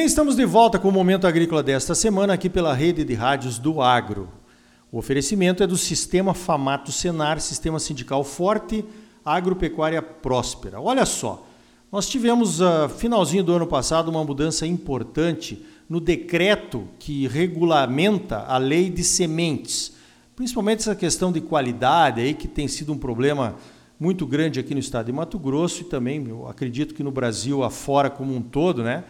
Bem, estamos de volta com o Momento Agrícola desta semana aqui pela rede de rádios do Agro. O oferecimento é do Sistema Famato Senar, Sistema Sindical Forte, Agropecuária Próspera. Olha só, nós tivemos, uh, finalzinho do ano passado, uma mudança importante no decreto que regulamenta a lei de sementes. Principalmente essa questão de qualidade aí, que tem sido um problema muito grande aqui no estado de Mato Grosso e também, eu acredito que no Brasil afora como um todo, né?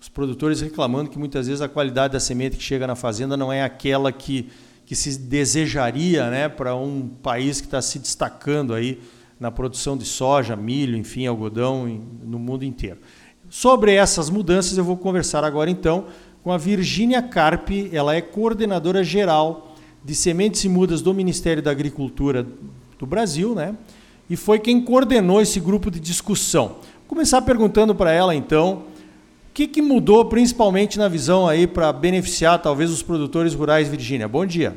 Os produtores reclamando que muitas vezes a qualidade da semente que chega na fazenda não é aquela que, que se desejaria né, para um país que está se destacando aí na produção de soja, milho, enfim, algodão no mundo inteiro. Sobre essas mudanças eu vou conversar agora então com a Virgínia Carpe, ela é coordenadora geral de sementes e mudas do Ministério da Agricultura do Brasil, né? E foi quem coordenou esse grupo de discussão. Vou começar perguntando para ela então, o que, que mudou principalmente na visão aí para beneficiar talvez os produtores rurais, Virgínia? Bom dia.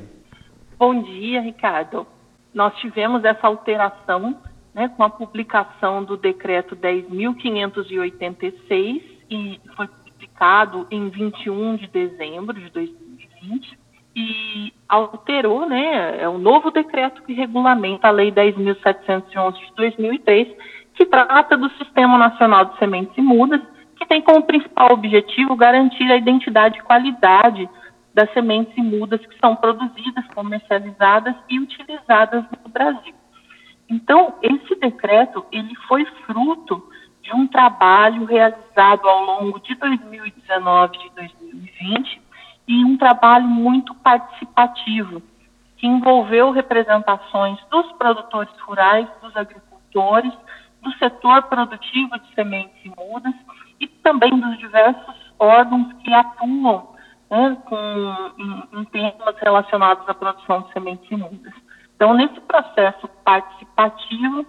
Bom dia, Ricardo. Nós tivemos essa alteração né, com a publicação do decreto 10.586 e foi publicado em 21 de dezembro de 2020 e alterou, né, é um novo decreto que regulamenta a Lei 10.711 de 2003, que trata do Sistema Nacional de Sementes e Mudas que tem como principal objetivo garantir a identidade e qualidade das sementes e mudas que são produzidas, comercializadas e utilizadas no Brasil. Então, esse decreto ele foi fruto de um trabalho realizado ao longo de 2019 e 2020 e um trabalho muito participativo que envolveu representações dos produtores rurais, dos agricultores, do setor produtivo de sementes e mudas e também dos diversos órgãos que atuam né, com, em, em, temas relacionados à produção de sementes imundas. Então, nesse processo participativo,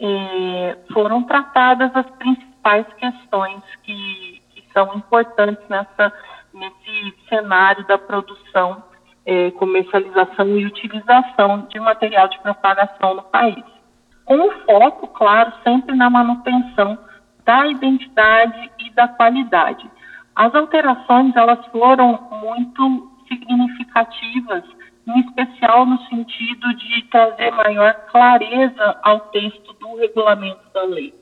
eh, foram tratadas as principais questões que, que são importantes nessa, nesse cenário da produção, eh, comercialização e utilização de material de propagação no país. Com o foco, claro, sempre na manutenção da identidade e da qualidade. As alterações elas foram muito significativas, em especial no sentido de trazer maior clareza ao texto do regulamento da lei.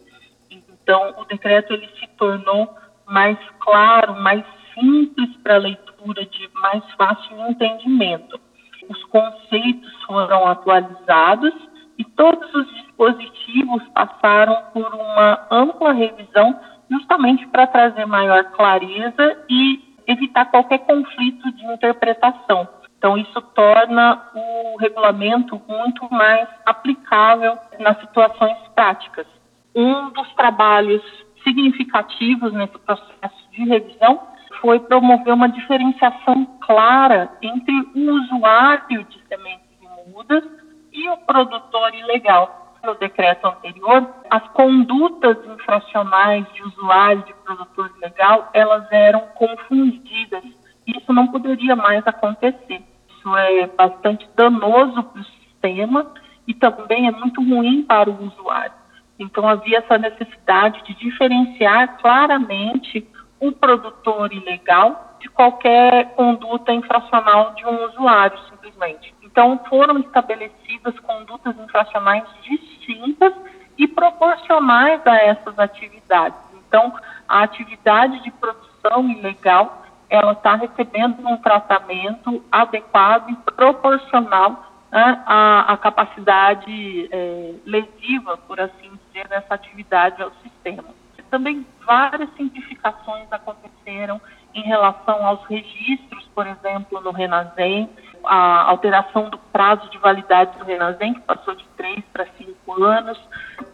Então, o decreto ele se tornou mais claro, mais simples para leitura, de mais fácil entendimento. Os conceitos foram atualizados e todos os dispositivos passaram por uma ampla revisão, justamente para trazer maior clareza e evitar qualquer conflito de interpretação. Então, isso torna o regulamento muito mais aplicável nas situações práticas. Um dos trabalhos significativos nesse processo de revisão foi promover uma diferenciação clara entre o usuário de sementes e mudas e o produtor ilegal. No decreto anterior, as condutas infracionais de usuário de produtor ilegal, elas eram confundidas. Isso não poderia mais acontecer. Isso é bastante danoso para o sistema e também é muito ruim para o usuário. Então havia essa necessidade de diferenciar claramente o produtor ilegal de qualquer conduta infracional de um usuário, simplesmente. Então, foram estabelecidas condutas infracionais distintas e proporcionais a essas atividades. Então, a atividade de produção ilegal, ela está recebendo um tratamento adequado e proporcional né, à, à, capacidade é, lesiva, por assim dizer, dessa atividade ao sistema. Também várias simplificações aconteceram em relação aos registros, por exemplo, no Renasem, a alteração do prazo de validade do Renasem, que passou de três para cinco anos,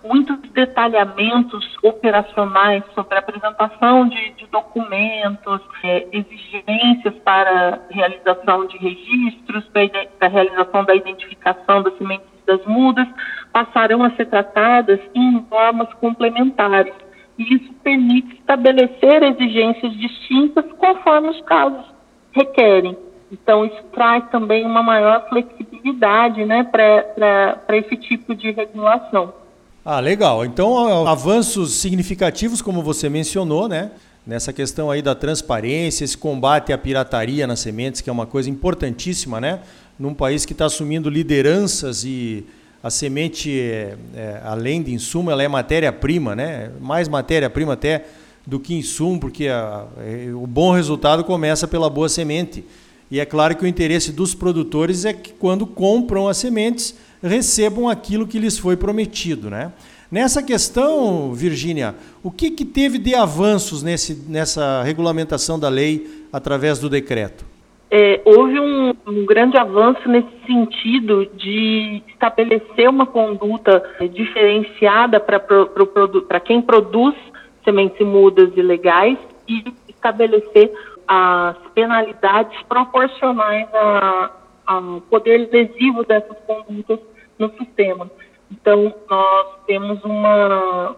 muitos detalhamentos operacionais sobre a apresentação de, de documentos, é, exigências para realização de registros, para realização da identificação das sementes das mudas, passarão a ser tratadas em normas complementares. E isso permite estabelecer exigências distintas conforme os casos requerem. Então, isso traz também uma maior flexibilidade né, para esse tipo de regulação. Ah, legal. Então, avanços significativos, como você mencionou, né? nessa questão aí da transparência, esse combate à pirataria nas sementes, que é uma coisa importantíssima, né? Num país que está assumindo lideranças e a semente, é, é, além de insumo, ela é matéria-prima, né? Mais matéria-prima até do que insumo, porque a, é, o bom resultado começa pela boa semente. E é claro que o interesse dos produtores é que quando compram as sementes, recebam aquilo que lhes foi prometido, né? Nessa questão, Virgínia, o que, que teve de avanços nesse, nessa regulamentação da lei através do decreto? É, houve um, um, grande avanço nesse sentido de estabelecer uma conduta diferenciada para quem produz sementes mudas ilegais e estabelecer as penalidades proporcionais ao poder lesivo dessas condutas no sistema. Então, nós temos uma,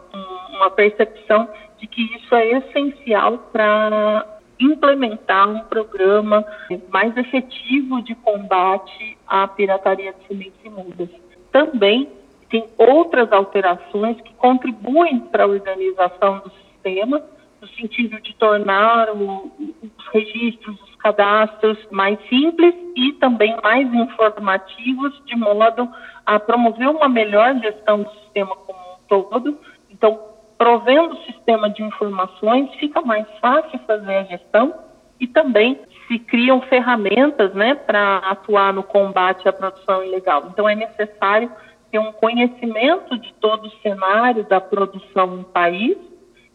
uma percepção de que isso é essencial para implementar um programa mais efetivo de combate à pirataria de sementes imundas. Também tem outras alterações que contribuem para a organização do sistema, no sentido de tornar o, os registros, os cadastros mais simples e também mais informativos, de modo a promover uma melhor gestão do sistema como um todo. Então, provendo o sistema de informações, fica mais fácil fazer a gestão e também se criam ferramentas né, para atuar no combate à produção ilegal. Então, é necessário ter um conhecimento de todo o cenário da produção no país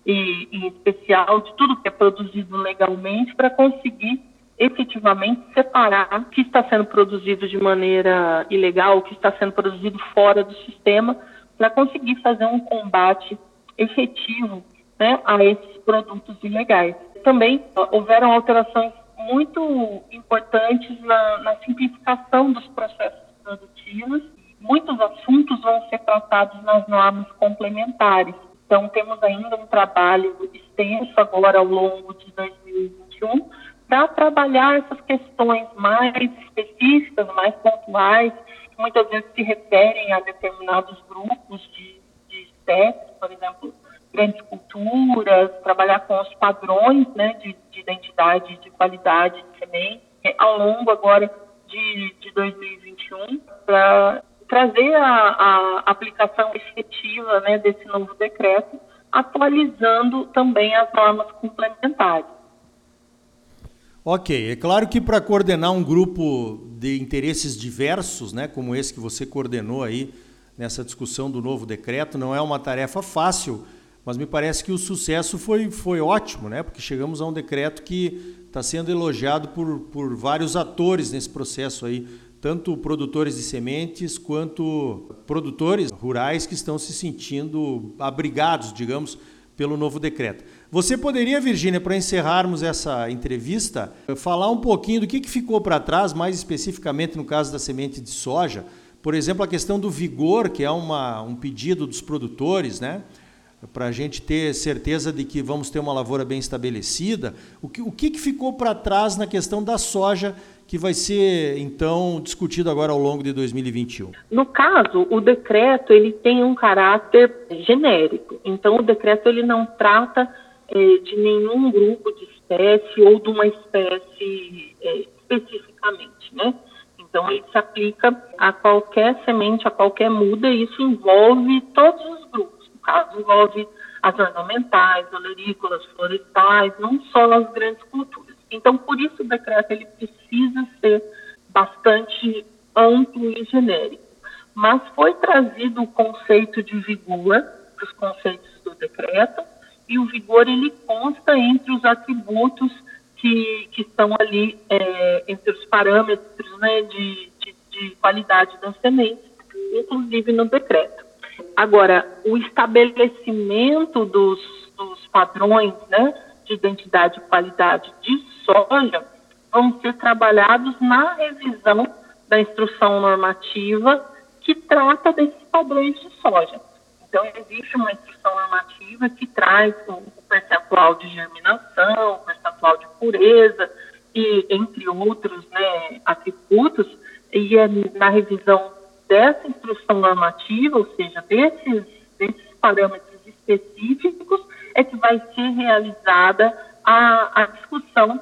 e, em especial, de tudo que é produzido legalmente para conseguir efetivamente separar o que está sendo produzido de maneira ilegal, o que está sendo produzido fora do sistema, para conseguir fazer um combate efetivo né, a esses produtos ilegais. Também houveram alterações muito importantes na, na simplificação dos processos produtivos. Muitos assuntos vão ser tratados nas normas complementares. Então, temos ainda um trabalho extenso agora ao longo de 2021 para trabalhar essas questões mais específicas, mais pontuais, que muitas vezes se referem a determinados grupos de, de espécies, por exemplo, grandes culturas, trabalhar com os padrões né, de, de identidade, de qualidade de semente, ao longo agora de, de 2021, para trazer a, a, aplicação efetiva né, desse novo decreto, atualizando também as normas complementares. Ok, é claro que para coordenar um grupo de interesses diversos, né, como esse que você coordenou aí nessa discussão do novo decreto, não é uma tarefa fácil, mas me parece que o sucesso foi, foi ótimo, né, porque chegamos a um decreto que está sendo elogiado por, por vários atores nesse processo aí, tanto produtores de sementes quanto produtores rurais que estão se sentindo abrigados, digamos, pelo novo decreto. Você poderia, Virgínia, para encerrarmos essa entrevista, falar um pouquinho do que, que ficou para trás, mais especificamente no caso da semente de soja? Por exemplo, a questão do vigor, que é uma, um pedido dos produtores, né? para a gente ter certeza de que vamos ter uma lavoura bem estabelecida. O que, o que, que ficou para trás na questão da soja, que vai ser, então, discutido agora ao longo de 2021? No caso, o decreto ele tem um caráter genérico. Então, o decreto ele não trata é, de nenhum grupo de espécie ou de uma espécie é, especificamente, né? Então, ele se aplica a qualquer semente, a qualquer muda, e isso envolve todos os grupos. No caso, envolve as ornamentais, olerícolas, florestais, não só as grandes culturas. Então, por isso o decreto ele precisa ser bastante amplo e genérico. Mas foi trazido o conceito de vigor para os conceitos do decreto, e o vigor ele consta entre os atributos que, que estão ali, é, entre os parâmetros né, de, de, de qualidade das sementes, inclusive no decreto. Agora, o estabelecimento dos, dos padrões né, de identidade e qualidade de soja vão ser trabalhados na revisão da instrução normativa que trata desses padrões de soja. Então, existe uma instrução normativa que traz o, percentual de germinação, o percentual de pureza, e entre outros né, atributos, e é na revisão dessa instrução normativa, ou seja, desses, desses parâmetros específicos, é que vai ser realizada a, a discussão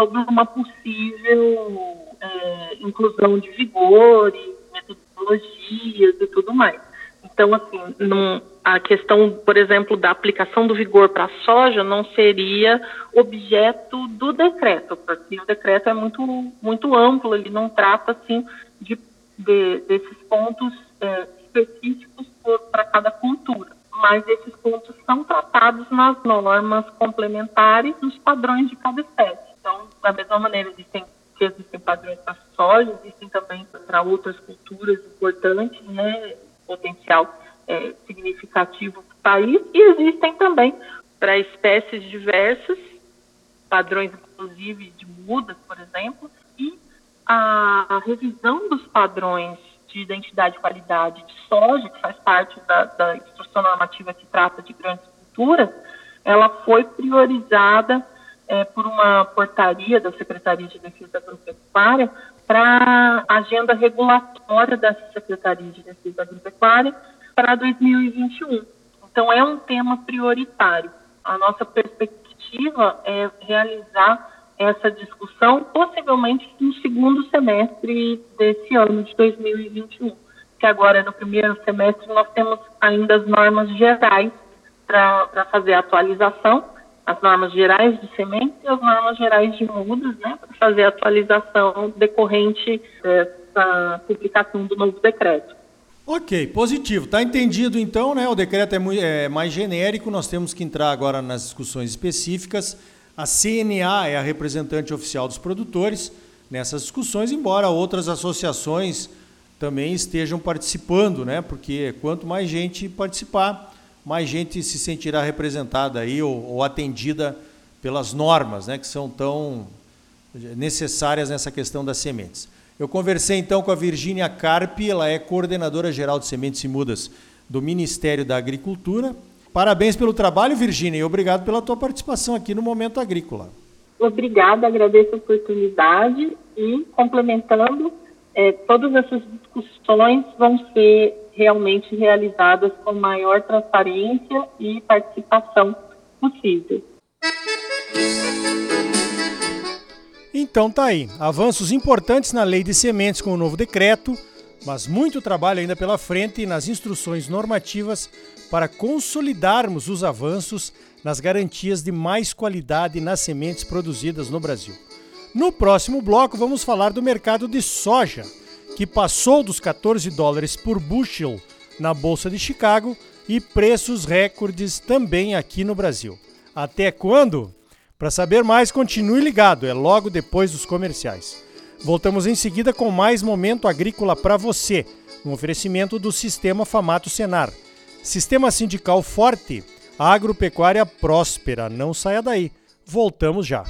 sobre uma possível é, inclusão de vigores, metodologias e tudo mais. Então, assim, a questão, por exemplo, da aplicação do vigor para a soja não seria objeto do decreto, porque o decreto é muito, muito amplo, ele não trata, assim, de, de desses pontos é, específicos para cada cultura. Mas esses pontos são tratados nas normas complementares dos padrões de cada espécie. Da mesma maneira, existem que existem padrões para soja, existem também para outras culturas importantes, né, potencial é, significativo para o país, e existem também para espécies diversas, padrões inclusive de mudas, por exemplo, e a, a revisão dos padrões de identidade e qualidade de soja, que faz parte da, da instrução normativa que trata de grandes culturas, ela foi priorizada é, por uma portaria da Secretaria de Defesa Agropecuária para a agenda regulatória da Secretaria de Defesa Agropecuária para 2021. Então, é um tema prioritário. A nossa perspectiva é realizar essa discussão, possivelmente no segundo semestre desse ano de 2021, que agora no primeiro semestre nós temos ainda as normas gerais para fazer a atualização, as normas gerais de sementes e as normas gerais de mudas, né, para fazer a atualização decorrente dessa publicação do novo decreto. Ok, positivo. Está entendido então, né? O decreto é, muito, é mais genérico, nós temos que entrar agora nas discussões específicas. A CNA é a representante oficial dos produtores nessas discussões, embora outras associações também estejam participando, né? Porque quanto mais gente participar, mais gente se sentirá representada aí ou, ou atendida pelas normas, né? Que são tão necessárias nessa questão das sementes. Eu conversei então com a Virgínia Carpi, ela é coordenadora geral de sementes e mudas do Ministério da Agricultura. Parabéns pelo trabalho, Virgínia, e obrigado pela tua participação aqui no Momento Agrícola. Obrigada, agradeço a oportunidade e complementando, é, todas essas discussões vão ser realmente realizadas com maior transparência e participação possível. Então tá aí, avanços importantes na lei de sementes com o novo decreto, mas muito trabalho ainda pela frente nas instruções normativas para consolidarmos os avanços nas garantias de mais qualidade nas sementes produzidas no Brasil. No próximo bloco vamos falar do mercado de soja, que passou dos 14 dólares por bushel na bolsa de Chicago e preços recordes também aqui no Brasil. Até quando? Para saber mais, continue ligado, é logo depois dos comerciais. Voltamos em seguida com mais momento agrícola para você, um oferecimento do Sistema Famato Senar. Sistema sindical forte, agropecuária próspera. Não saia daí. Voltamos já.